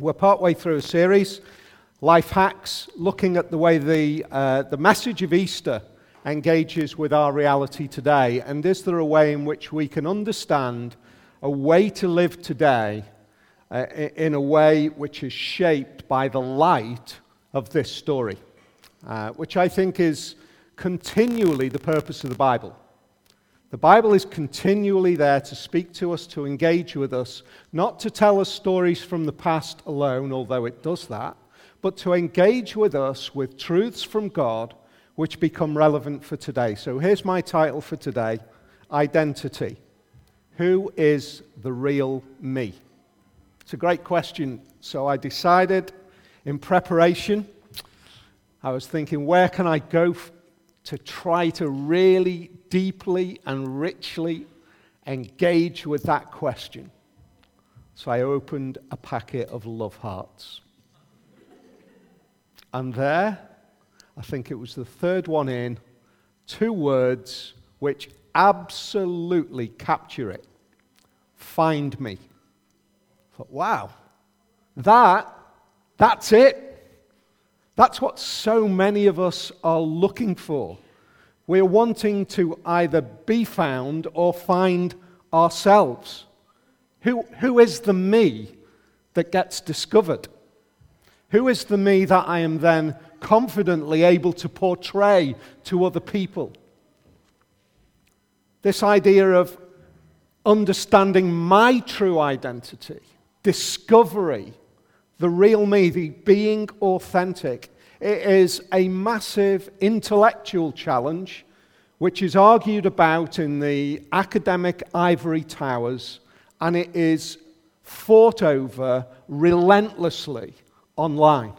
We're partway through a series, Life Hacks, looking at the way the, uh, the message of Easter engages with our reality today. And is there a way in which we can understand a way to live today uh, in a way which is shaped by the light of this story, uh, which I think is continually the purpose of the Bible. The Bible is continually there to speak to us, to engage with us, not to tell us stories from the past alone, although it does that, but to engage with us with truths from God which become relevant for today. So here's my title for today Identity. Who is the real me? It's a great question. So I decided in preparation, I was thinking, where can I go to try to really deeply and richly engage with that question. So I opened a packet of love hearts. And there, I think it was the third one in, two words which absolutely capture it find me. I thought, wow, that, that's it. That's what so many of us are looking for. We're wanting to either be found or find ourselves. Who, who is the me that gets discovered? Who is the me that I am then confidently able to portray to other people? This idea of understanding my true identity, discovery, the real me, the being authentic, it is a massive intellectual challenge which is argued about in the academic ivory towers and it is fought over relentlessly online.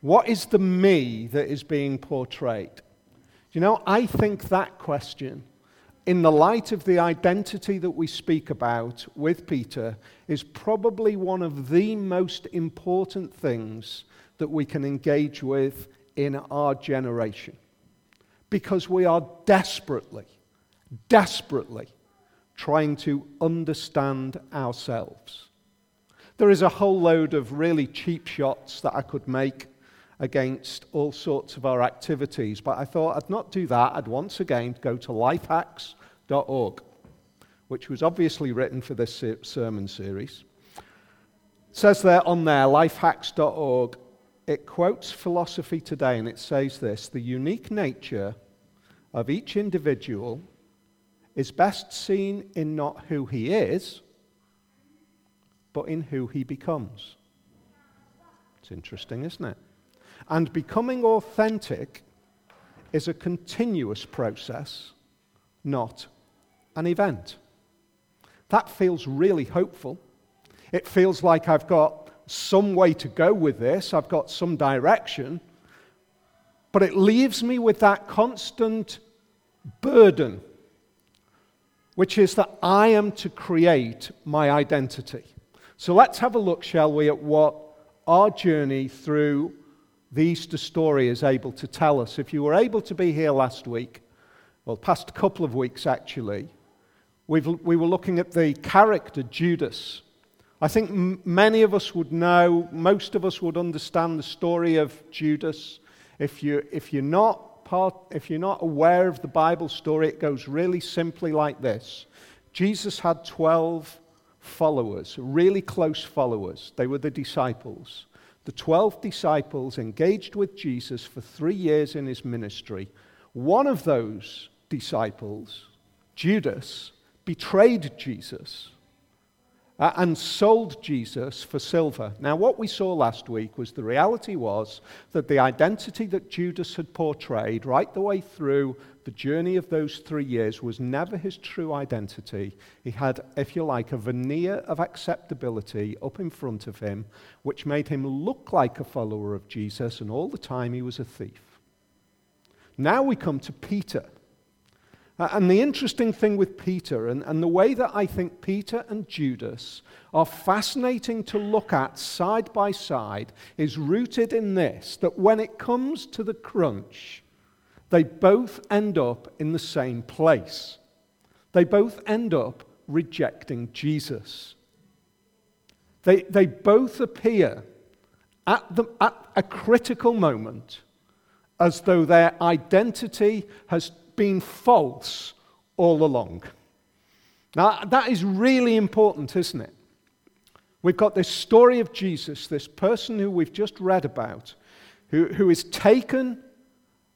What is the me that is being portrayed? You know, I think that question, in the light of the identity that we speak about with Peter, is probably one of the most important things that we can engage with in our generation. Because we are desperately, desperately trying to understand ourselves. There is a whole load of really cheap shots that I could make against all sorts of our activities, but I thought I'd not do that. I'd once again go to lifehacks.org, which was obviously written for this sermon series. It says there on there, lifehacks.org, it quotes philosophy today and it says this the unique nature of each individual is best seen in not who he is, but in who he becomes. It's interesting, isn't it? And becoming authentic is a continuous process, not an event. That feels really hopeful. It feels like I've got some way to go with this, I've got some direction, but it leaves me with that constant burden, which is that I am to create my identity. So let's have a look, shall we, at what our journey through the Easter story is able to tell us. If you were able to be here last week, well, past couple of weeks actually, we were looking at the character Judas. I think m- many of us would know, most of us would understand the story of Judas. If, you, if, you're not part, if you're not aware of the Bible story, it goes really simply like this Jesus had 12 followers, really close followers. They were the disciples. The 12 disciples engaged with Jesus for three years in his ministry. One of those disciples, Judas, betrayed Jesus uh, and sold Jesus for silver. Now, what we saw last week was the reality was that the identity that Judas had portrayed right the way through the journey of those three years was never his true identity. He had, if you like, a veneer of acceptability up in front of him, which made him look like a follower of Jesus, and all the time he was a thief. Now we come to Peter. Uh, and the interesting thing with Peter, and, and the way that I think Peter and Judas are fascinating to look at side by side, is rooted in this that when it comes to the crunch, they both end up in the same place. They both end up rejecting Jesus. They, they both appear at, the, at a critical moment as though their identity has been false all along. Now, that is really important, isn't it? We've got this story of Jesus, this person who we've just read about, who, who is taken,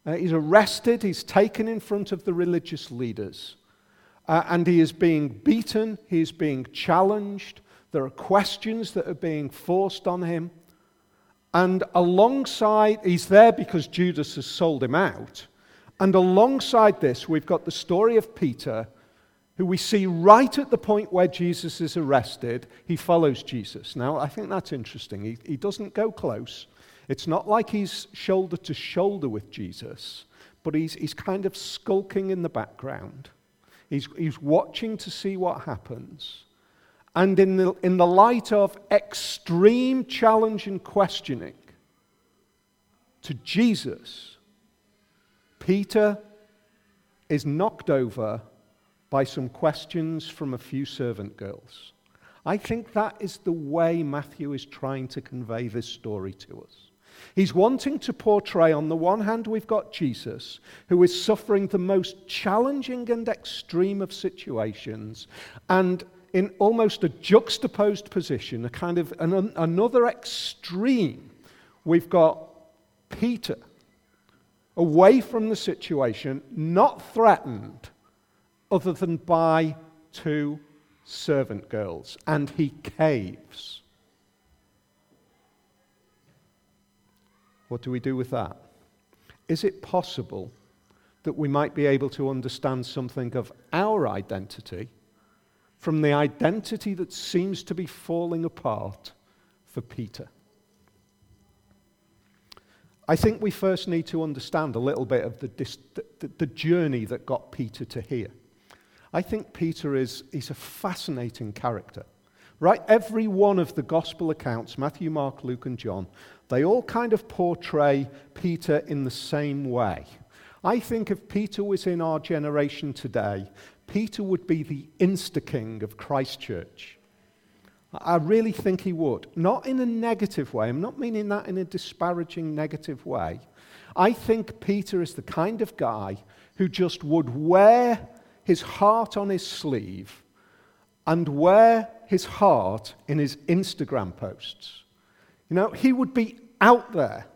uh, he's arrested, he's taken in front of the religious leaders, uh, and he is being beaten, he is being challenged. There are questions that are being forced on him. And alongside, he's there because Judas has sold him out. And alongside this, we've got the story of Peter, who we see right at the point where Jesus is arrested. He follows Jesus. Now, I think that's interesting. He, he doesn't go close. It's not like he's shoulder to shoulder with Jesus, but he's, he's kind of skulking in the background. He's, he's watching to see what happens. And in the, in the light of extreme challenge and questioning to Jesus, Peter is knocked over by some questions from a few servant girls. I think that is the way Matthew is trying to convey this story to us. He's wanting to portray, on the one hand, we've got Jesus, who is suffering the most challenging and extreme of situations, and in almost a juxtaposed position, a kind of an, another extreme. We've got Peter away from the situation, not threatened other than by two servant girls, and he caves. What do we do with that? Is it possible that we might be able to understand something of our identity? from the identity that seems to be falling apart for Peter. I think we first need to understand a little bit of the, the, the, journey that got Peter to here. I think Peter is he's a fascinating character. Right? Every one of the gospel accounts, Matthew, Mark, Luke, and John, they all kind of portray Peter in the same way. I think if Peter was in our generation today, Peter would be the insta king of Christchurch. I really think he would. Not in a negative way. I'm not meaning that in a disparaging, negative way. I think Peter is the kind of guy who just would wear his heart on his sleeve and wear his heart in his Instagram posts. You know, he would be out there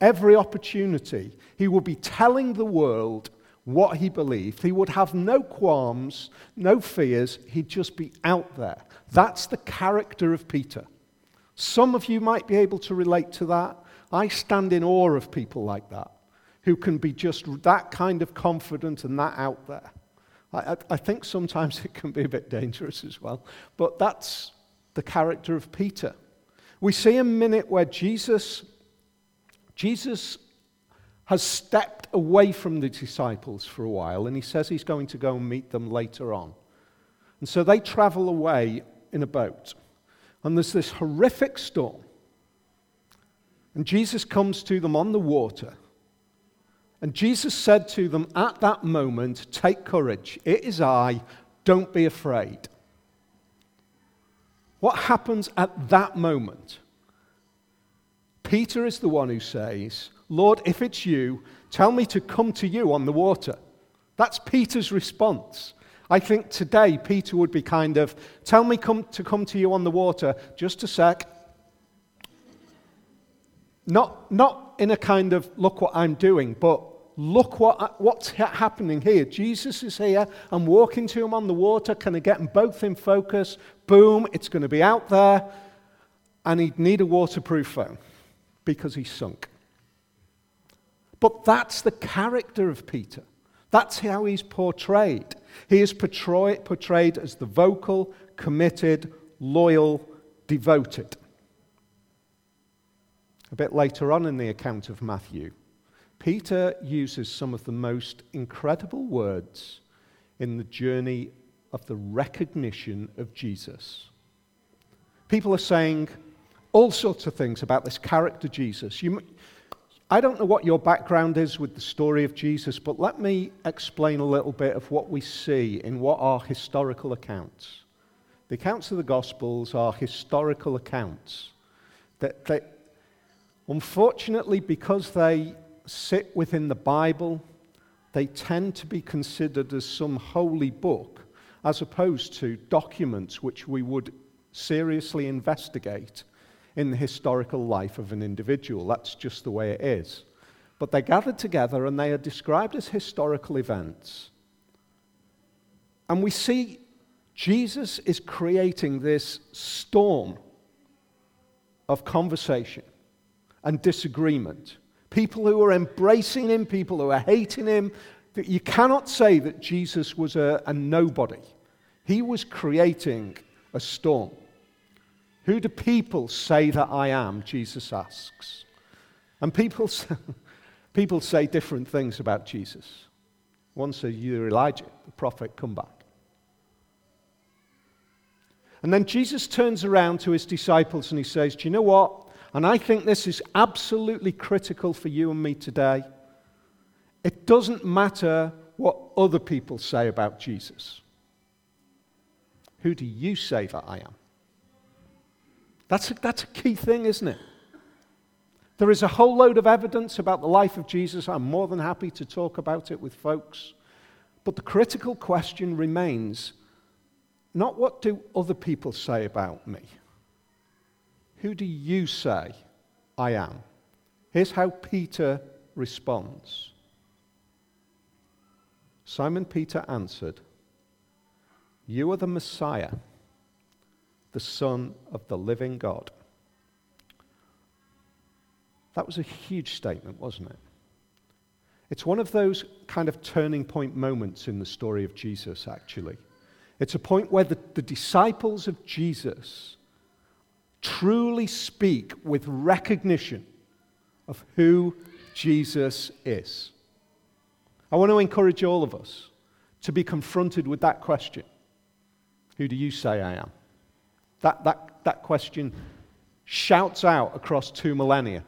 every opportunity. He would be telling the world what he believed. He would have no qualms, no fears. He'd just be out there. That's the character of Peter. Some of you might be able to relate to that. I stand in awe of people like that who can be just that kind of confident and that out there. I, I think sometimes it can be a bit dangerous as well, but that's the character of Peter. We see a minute where Jesus, Jesus has stepped away from the disciples for a while, and he says he's going to go and meet them later on. And so they travel away in a boat, and there's this horrific storm. And Jesus comes to them on the water. And Jesus said to them at that moment, Take courage, it is I, don't be afraid. What happens at that moment? Peter is the one who says, Lord, if it's you, tell me to come to you on the water. That's Peter's response. I think today Peter would be kind of, tell me come, to come to you on the water, just a sec. Not, not in a kind of, look what I'm doing, but look what, what's happening here. Jesus is here. I'm walking to him on the water. Can I get them both in focus? Boom, it's going to be out there. And he'd need a waterproof phone because he's sunk. But that's the character of Peter. That's how he's portrayed. He is portrayed, portrayed as the vocal, committed, loyal, devoted. A bit later on in the account of Matthew, Peter uses some of the most incredible words in the journey of the recognition of Jesus. People are saying all sorts of things about this character Jesus. You, I don't know what your background is with the story of Jesus, but let me explain a little bit of what we see in what are historical accounts. The accounts of the Gospels are historical accounts that, that unfortunately, because they sit within the Bible, they tend to be considered as some holy book as opposed to documents which we would seriously investigate in the historical life of an individual. That's just the way it is. But they're gathered together and they are described as historical events. And we see Jesus is creating this storm of conversation and disagreement. People who are embracing him, people who are hating him. You cannot say that Jesus was a, a nobody. He was creating a storm. Who do people say that I am? Jesus asks. And people, people say different things about Jesus. One says, You're Elijah, the prophet, come back. And then Jesus turns around to his disciples and he says, Do you know what? And I think this is absolutely critical for you and me today. It doesn't matter what other people say about Jesus. Who do you say that I am? That's a, that's a key thing, isn't it? There is a whole load of evidence about the life of Jesus. I'm more than happy to talk about it with folks. But the critical question remains not what do other people say about me? Who do you say I am? Here's how Peter responds Simon Peter answered, You are the Messiah the Son of the living God. That was a huge statement, wasn't it? It's one of those kind of turning point moments in the story of Jesus, actually. It's a point where the, the disciples of Jesus truly speak with recognition of who Jesus is. I want to encourage all of us to be confronted with that question Who do you say I am? That, that, that question shouts out across two millennia.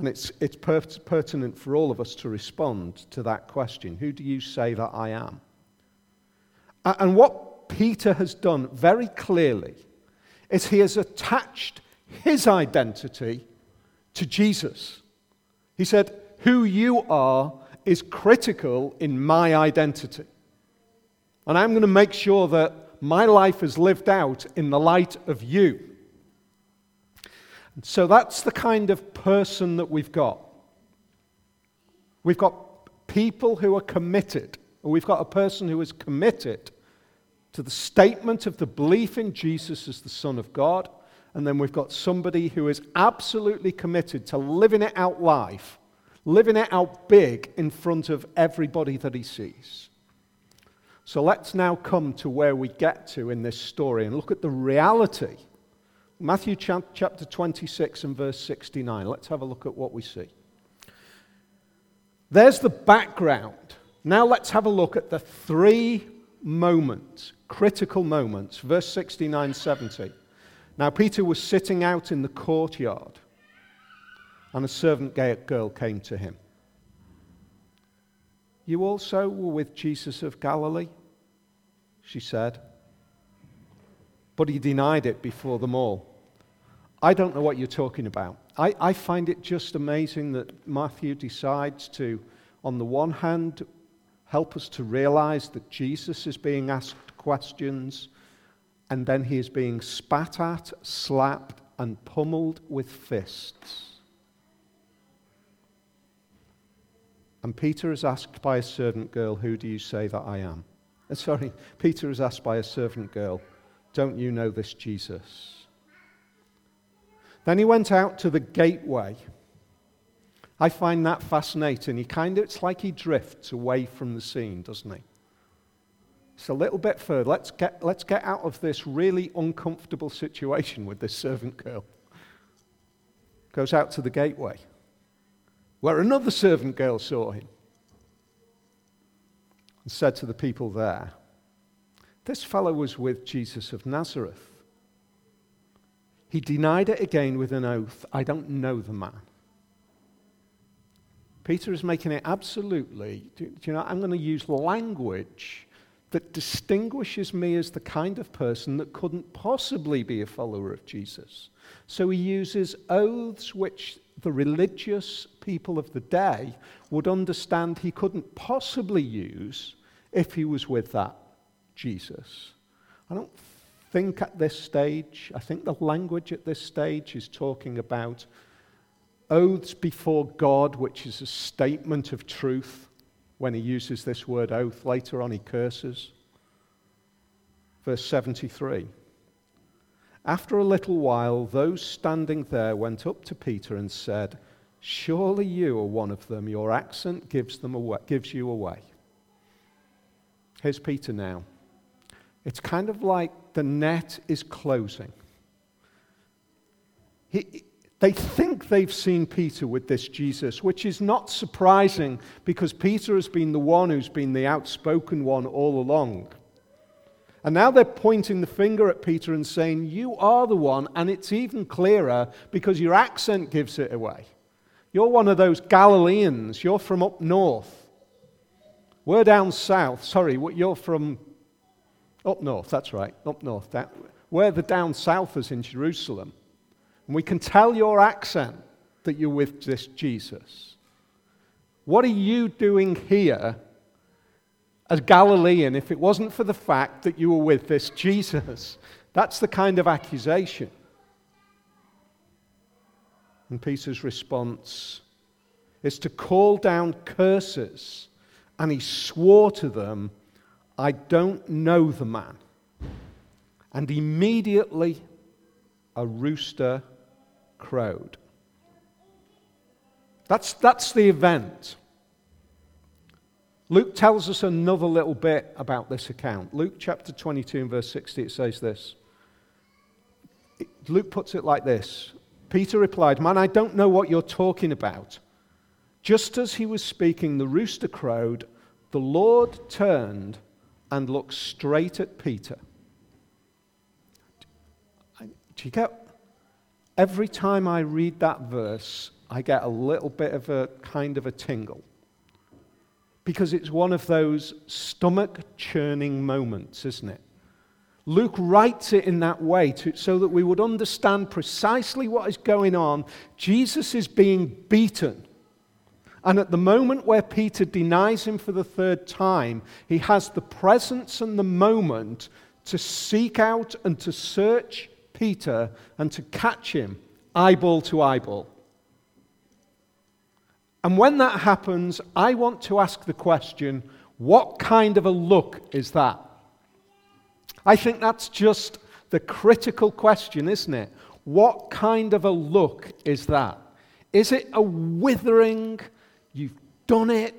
And it's, it's per- pertinent for all of us to respond to that question Who do you say that I am? And what Peter has done very clearly is he has attached his identity to Jesus. He said, Who you are is critical in my identity. And I'm going to make sure that my life is lived out in the light of you. So that's the kind of person that we've got. We've got people who are committed, or we've got a person who is committed to the statement of the belief in Jesus as the Son of God, and then we've got somebody who is absolutely committed to living it out live, living it out big in front of everybody that he sees. So let's now come to where we get to in this story and look at the reality. Matthew chapter 26 and verse 69. Let's have a look at what we see. There's the background. Now let's have a look at the three moments, critical moments. Verse 69 70. Now Peter was sitting out in the courtyard, and a servant girl came to him. You also were with Jesus of Galilee? She said. But he denied it before them all. I don't know what you're talking about. I, I find it just amazing that Matthew decides to, on the one hand, help us to realize that Jesus is being asked questions, and then he is being spat at, slapped, and pummeled with fists. And Peter is asked by a servant girl, Who do you say that I am? Sorry, Peter is asked by a servant girl, Don't you know this Jesus? Then he went out to the gateway. I find that fascinating. He kind of, it's like he drifts away from the scene, doesn't he? It's a little bit further. Let's get, let's get out of this really uncomfortable situation with this servant girl. Goes out to the gateway where another servant girl saw him and said to the people there, This fellow was with Jesus of Nazareth. He denied it again with an oath I don't know the man. Peter is making it absolutely, do, you know, I'm going to use language that distinguishes me as the kind of person that couldn't possibly be a follower of Jesus. So he uses oaths which the religious people of the day would understand he couldn't possibly use if he was with that Jesus. I don't think at this stage, I think the language at this stage is talking about oaths before God, which is a statement of truth. When he uses this word oath, later on he curses. Verse 73. After a little while, those standing there went up to Peter and said, Surely you are one of them. Your accent gives, them away, gives you away. Here's Peter now. It's kind of like the net is closing. He, they think they've seen Peter with this Jesus, which is not surprising because Peter has been the one who's been the outspoken one all along. And now they're pointing the finger at Peter and saying, You are the one, and it's even clearer because your accent gives it away. You're one of those Galileans, you're from up north. We're down south. Sorry, you're from up north, that's right, up north. That, we're the down southers in Jerusalem. And we can tell your accent that you're with this Jesus. What are you doing here as Galilean if it wasn't for the fact that you were with this Jesus? That's the kind of accusation. And Peter's response is to call down curses, and he swore to them I don't know the man. And immediately a rooster crowed. That's, that's the event. Luke tells us another little bit about this account. Luke chapter 22 and verse 60, it says this. Luke puts it like this Peter replied, Man, I don't know what you're talking about. Just as he was speaking, the rooster crowed, the Lord turned and looked straight at Peter. Do you get? Every time I read that verse, I get a little bit of a kind of a tingle. Because it's one of those stomach churning moments, isn't it? Luke writes it in that way to, so that we would understand precisely what is going on. Jesus is being beaten and at the moment where Peter denies him for the third time, he has the presence and the moment to seek out and to search Peter and to catch him eyeball to eyeball. And when that happens, I want to ask the question what kind of a look is that? I think that's just the critical question, isn't it? What kind of a look is that? Is it a withering, You've done it.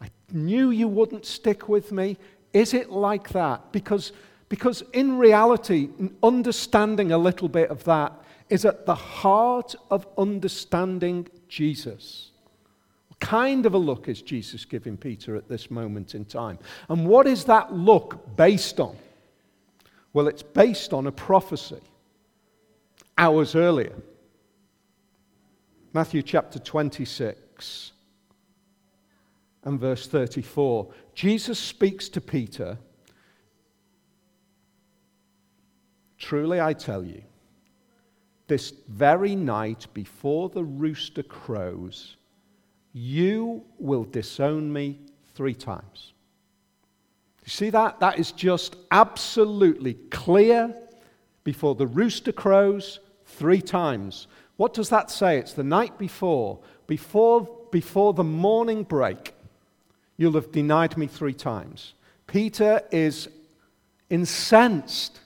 I knew you wouldn't stick with me. Is it like that? Because, because in reality, understanding a little bit of that is at the heart of understanding Jesus. Kind of a look is Jesus giving Peter at this moment in time? And what is that look based on? Well, it's based on a prophecy hours earlier. Matthew chapter 26 and verse 34. Jesus speaks to Peter Truly I tell you, this very night before the rooster crows, you will disown me three times. You see that? That is just absolutely clear before the rooster crows three times. What does that say? It's the night before, before, before the morning break. You'll have denied me three times. Peter is incensed.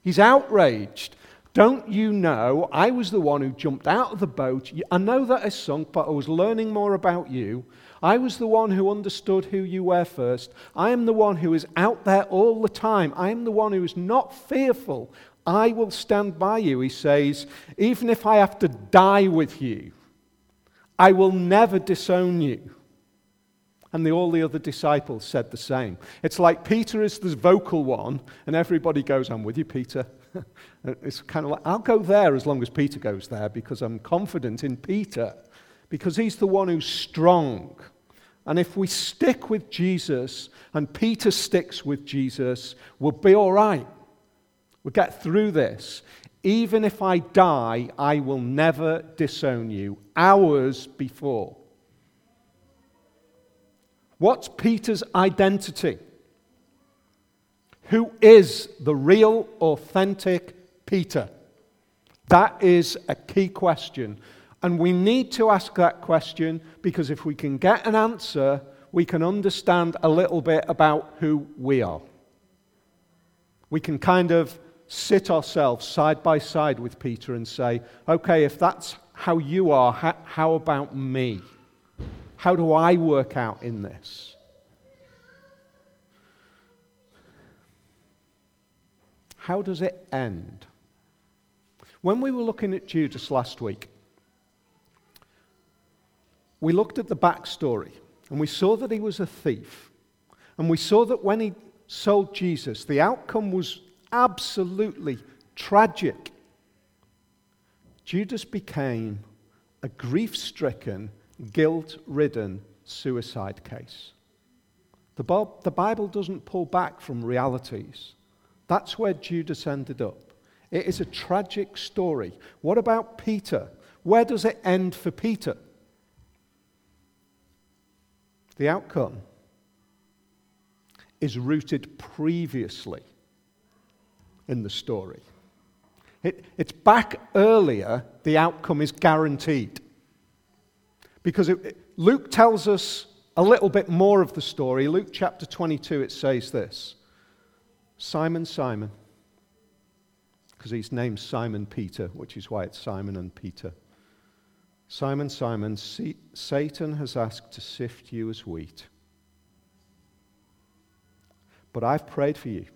He's outraged. Don't you know I was the one who jumped out of the boat? I know that I sunk, but I was learning more about you. I was the one who understood who you were first. I am the one who is out there all the time. I am the one who is not fearful. I will stand by you, he says, even if I have to die with you. I will never disown you. And the, all the other disciples said the same. It's like Peter is the vocal one, and everybody goes, I'm with you, Peter. it's kind of like, I'll go there as long as Peter goes there because I'm confident in Peter, because he's the one who's strong. And if we stick with Jesus and Peter sticks with Jesus, we'll be all right. We'll get through this. Even if I die, I will never disown you. Hours before. What's Peter's identity? Who is the real, authentic Peter? That is a key question. And we need to ask that question because if we can get an answer, we can understand a little bit about who we are. We can kind of sit ourselves side by side with Peter and say, okay, if that's how you are, how, about me? How do I work out in this? How does it end? When we were looking at Judas last week, we looked at the backstory and we saw that he was a thief. And we saw that when he sold Jesus, the outcome was absolutely tragic. Judas became a grief stricken, guilt ridden suicide case. The, Bible doesn't pull back from realities. That's where Judas ended up. It is a tragic story. What about Peter? Where does it end for Peter? The outcome is rooted previously in the story. It, it's back earlier, the outcome is guaranteed. Because it, Luke tells us a little bit more of the story. Luke chapter 22, it says this Simon, Simon, because he's named Simon Peter, which is why it's Simon and Peter. Simon, Simon, Satan has asked to sift you as wheat. But I've prayed for you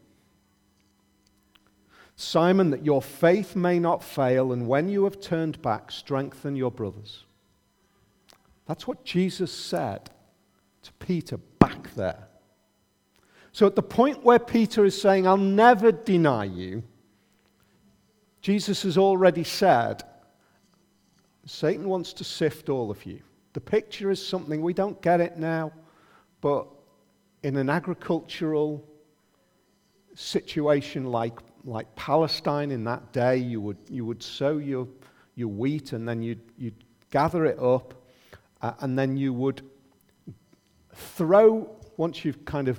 Simon, that your faith may not fail, and when you have turned back, strengthen your brothers. That's what Jesus said to Peter back there. So, at the point where Peter is saying, I'll never deny you, Jesus has already said, Satan wants to sift all of you. The picture is something we don't get it now, but in an agricultural situation like like Palestine in that day, you would, you would sow your, your wheat and then you'd, you'd gather it up uh, and then you would throw, once you've kind of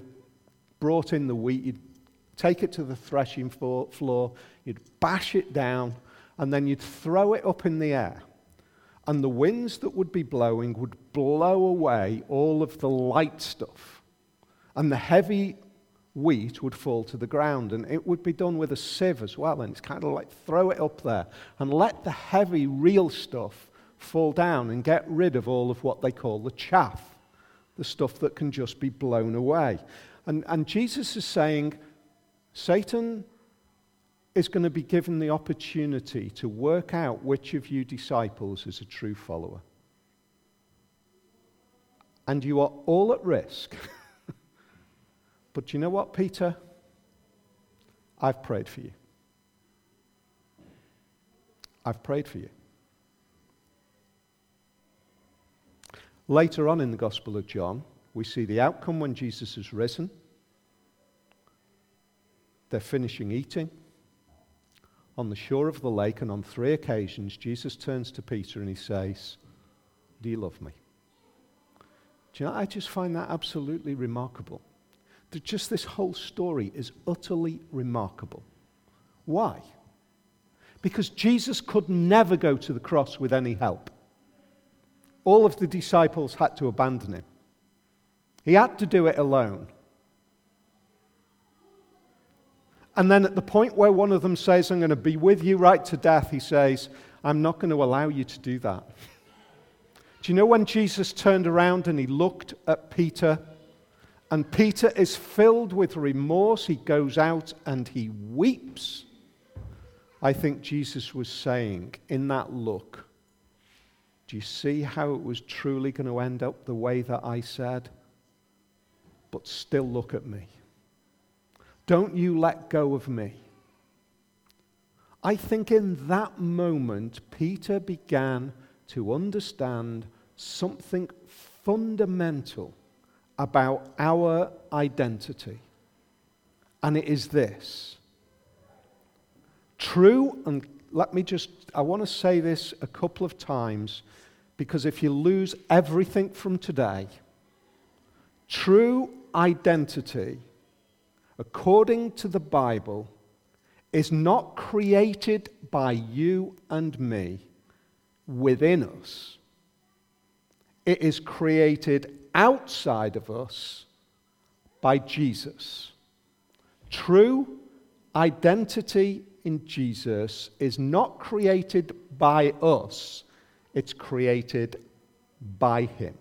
brought in the wheat, you'd take it to the threshing floor, you'd bash it down, and then you'd throw it up in the air. And the winds that would be blowing would blow away all of the light stuff. And the heavy wheat would fall to the ground. And it would be done with a sieve as well. And it's kind of like throw it up there and let the heavy, real stuff fall down and get rid of all of what they call the chaff, the stuff that can just be blown away. And, and Jesus is saying, Satan is going to be given the opportunity to work out which of you disciples is a true follower. And you are all at risk. But you know what, Peter? I've prayed for you. I've prayed for you. Later on in the Gospel of John, we see the outcome when Jesus is risen. They're finishing eating on the shore of the lake, and on three occasions, Jesus turns to Peter and he says, Do you love me? Do you know, I just find that absolutely remarkable that just this whole story is utterly remarkable. Why? Because Jesus could never go to the cross with any help. All of the disciples had to abandon him. He had to do it alone. And then at the point where one of them says, I'm going to be with you right to death, he says, I'm not going to allow you to do that. Do you know when Jesus turned around and he looked at Peter and Peter is filled with remorse. He goes out and he weeps. I think Jesus was saying in that look, Do you see how it was truly going to end up the way that I said? But still look at me. Don't you let go of me. I think in that moment, Peter began to understand something fundamental about our identity, and it is this true, and let me just, I want to say this a couple of times because if you lose everything from today, true identity, according to the Bible, is not created by you and me within us. It is created outside of us by Jesus. True identity in Jesus is not created by us, it's created by Him.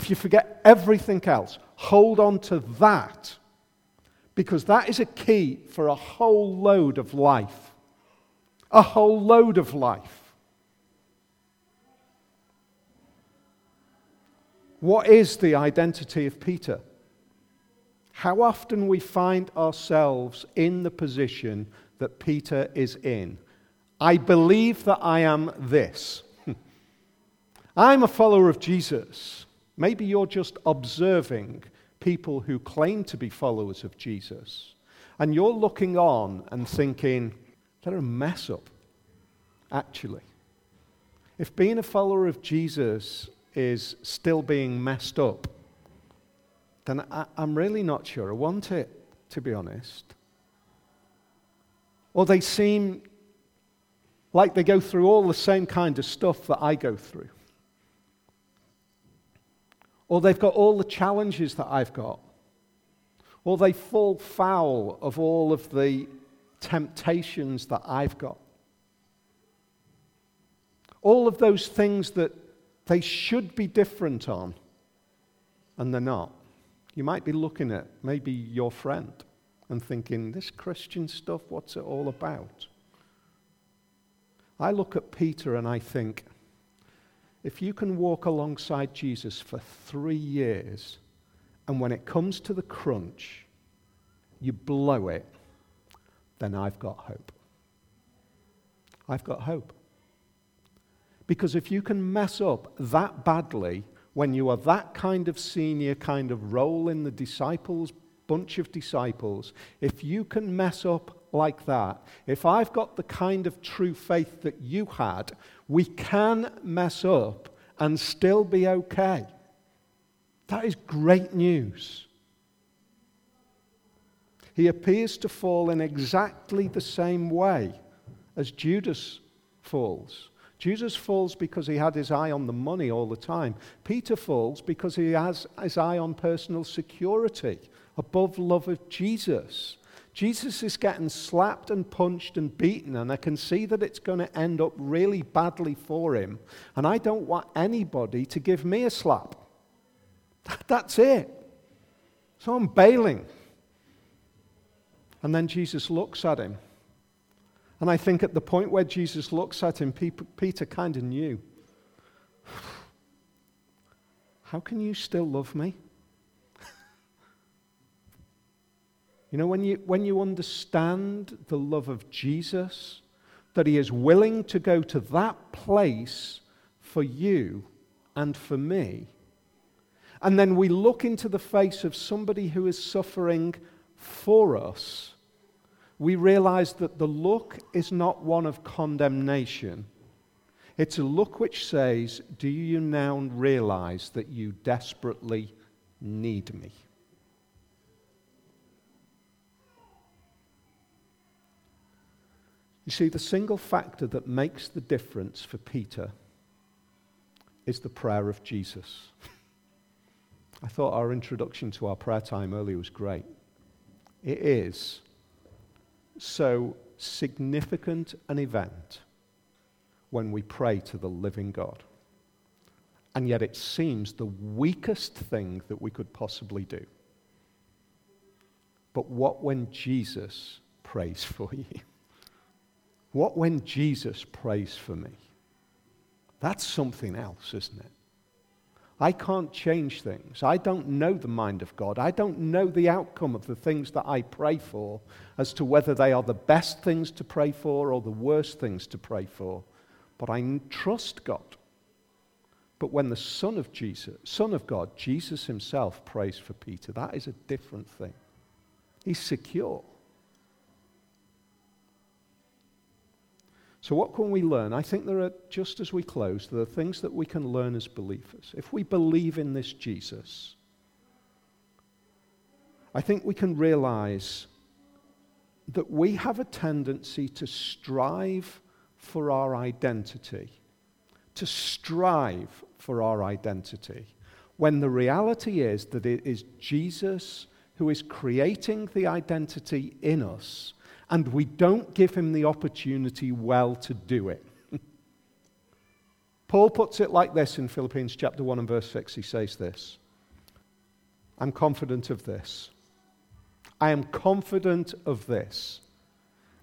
If you forget everything else, hold on to that because that is a key for a whole load of life. A whole load of life. What is the identity of Peter? How often we find ourselves in the position that Peter is in. I believe that I am this. I'm a follower of Jesus. Maybe you're just observing people who claim to be followers of Jesus. And you're looking on and thinking, they're a mess up, actually. If being a follower of Jesus is still being messed up, then I, am really not sure I want it, to be honest. Or they seem like they go through all the same kind of stuff that I go through. Or they've got all the challenges that I've got. Or they fall foul of all of the temptations that I've got. All of those things that they should be different on, and they're not. You might be looking at maybe your friend and thinking, this Christian stuff, what's it all about? I look at Peter and I think, if you can walk alongside Jesus for three years, and when it comes to the crunch, you blow it, then I've got hope. I've got hope. Because if you can mess up that badly when you are that kind of senior kind of role in the disciples, bunch of disciples, if you can mess up like that, if I've got the kind of true faith that you had, we can mess up and still be okay. That is great news. He appears to fall in exactly the same way as Judas falls. Judas falls because he had his eye on the money all the time. Peter falls because he has his eye on personal security above love of Jesus. Jesus is getting slapped and punched and beaten, and I can see that it's going to end up really badly for him. And I don't want anybody to give me a slap. That's it. So I'm bailing. And then Jesus looks at him and I think at the point where Jesus looks at him, Peter kind of knew. How can you still love me? You know, when you, when you understand the love of Jesus, that he is willing to go to that place for you and for me, and then we look into the face of somebody who is suffering for us we realize that the look is not one of condemnation. It's a look which says, Do you now realize that you desperately need me? You see, the single factor that makes the difference for Peter is the prayer of Jesus. I thought our introduction to our prayer time earlier was great. It is so significant an event when we pray to the living God. And yet it seems the weakest thing that we could possibly do. But what when Jesus prays for you? What when Jesus prays for me? That's something else, isn't it? I can't change things. I don't know the mind of God. I don't know the outcome of the things that I pray for as to whether they are the best things to pray for or the worst things to pray for. But I trust God But when the Son of Jesus, Son of God, Jesus himself prays for Peter, that is a different thing. He's secure. So, what can we learn? I think there are, just as we close, there are things that we can learn as believers. If we believe in this Jesus, I think we can realize that we have a tendency to strive for our identity, to strive for our identity, when the reality is that it is Jesus who is creating the identity in us and we don't give him the opportunity well to do it. Paul puts it like this in Philippians chapter 1 and verse 6. He says this I'm confident of this. I am confident of this,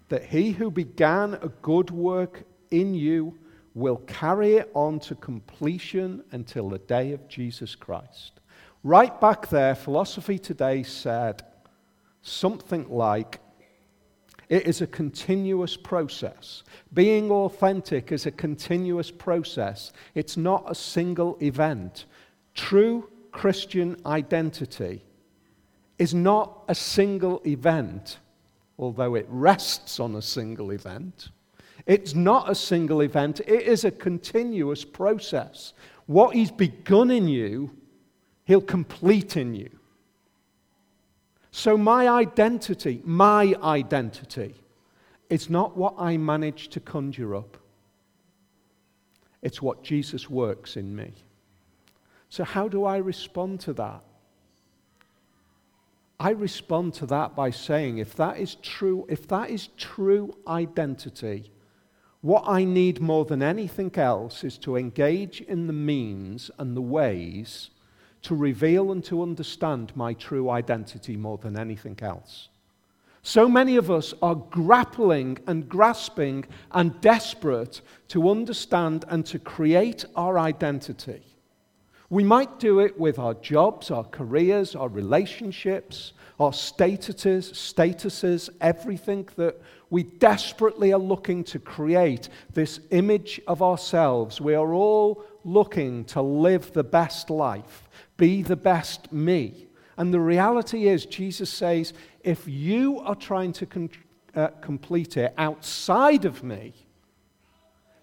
that he who began a good work in you will carry it on to completion until the day of Jesus Christ. Right back there, philosophy today said something like, it is a continuous process. Being authentic is a continuous process. It's not a single event. True Christian identity is not a single event, although it rests on a single event. It's not a single event, it is a continuous process. What He's begun in you, He'll complete in you. So, my identity, my identity, is not what I manage to conjure up. It's what Jesus works in me. So, how do I respond to that? I respond to that by saying, if that is true, if that is true identity, what I need more than anything else is to engage in the means and the ways to reveal and to understand my true identity more than anything else. So many of us are grappling and grasping and desperate to understand and to create our identity. We might do it with our jobs, our careers, our relationships, our statuses, statuses, everything that we desperately are looking to create this image of ourselves. We are all looking to live the best life be the best me. And the reality is, Jesus says, if you are trying to con- uh, complete it outside of me,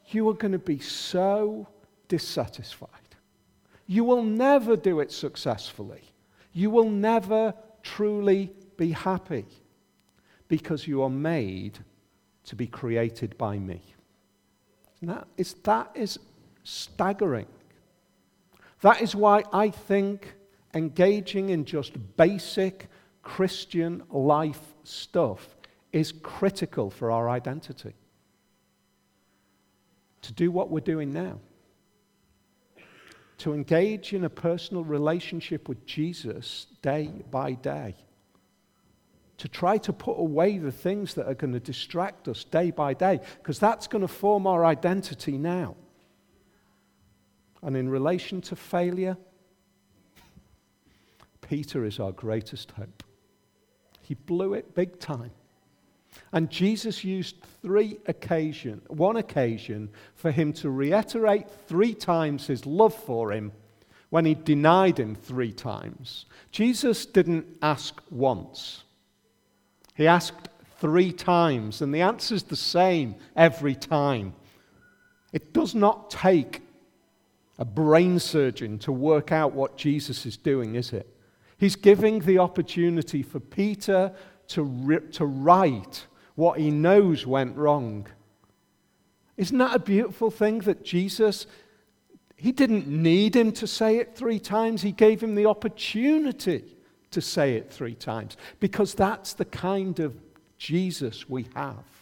you are going to be so dissatisfied. You will never do it successfully. You will never truly be happy because you are made to be created by me. that is, that is staggering. That is why I think engaging in just basic Christian life stuff is critical for our identity. To do what we're doing now. To engage in a personal relationship with Jesus day by day. To try to put away the things that are going to distract us day by day, because that's going to form our identity now. And in relation to failure, Peter is our greatest hope. He blew it big time. And Jesus used three occasion, one occasion for him to reiterate three times his love for him when he denied him three times. Jesus didn't ask once. He asked three times, and the answer's the same every time. It does not take a brain surgeon to work out what Jesus is doing, is it? He's giving the opportunity for Peter to, ri- to right what he knows went wrong. Isn't that a beautiful thing that Jesus, he didn't need him to say it three times, he gave him the opportunity to say it three times because that's the kind of Jesus we have.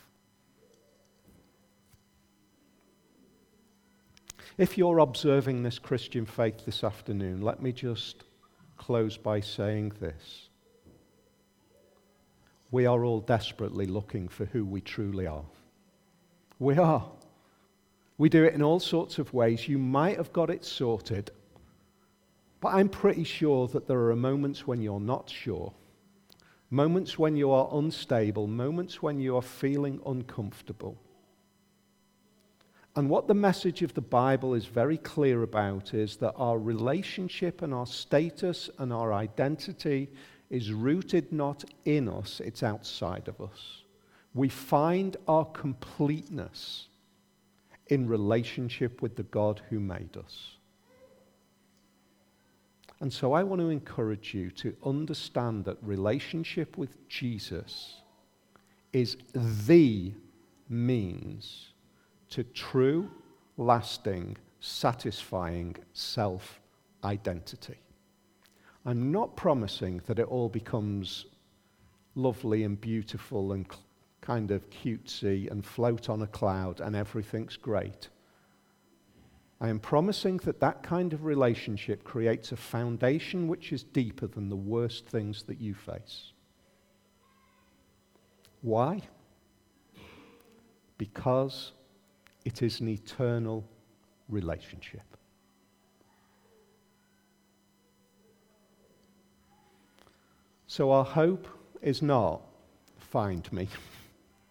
If you're observing this Christian faith this afternoon, let me just close by saying this. We are all desperately looking for who we truly are. We are. We do it in all sorts of ways. You might have got it sorted, but I'm pretty sure that there are moments when you're not sure, moments when you are unstable, moments when you are feeling uncomfortable. And what the message of the Bible is very clear about is that our relationship and our status and our identity is rooted not in us, it's outside of us. We find our completeness in relationship with the God who made us. And so I want to encourage you to understand that relationship with Jesus is the means to true, lasting, satisfying self identity. I'm not promising that it all becomes lovely and beautiful and kind of cutesy and float on a cloud and everything's great. I am promising that that kind of relationship creates a foundation which is deeper than the worst things that you face. Why? Because it is an eternal relationship. So our hope is not find me,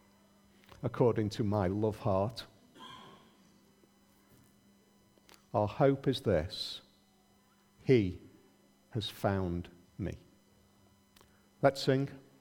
according to my love heart. Our hope is this He has found me. Let's sing.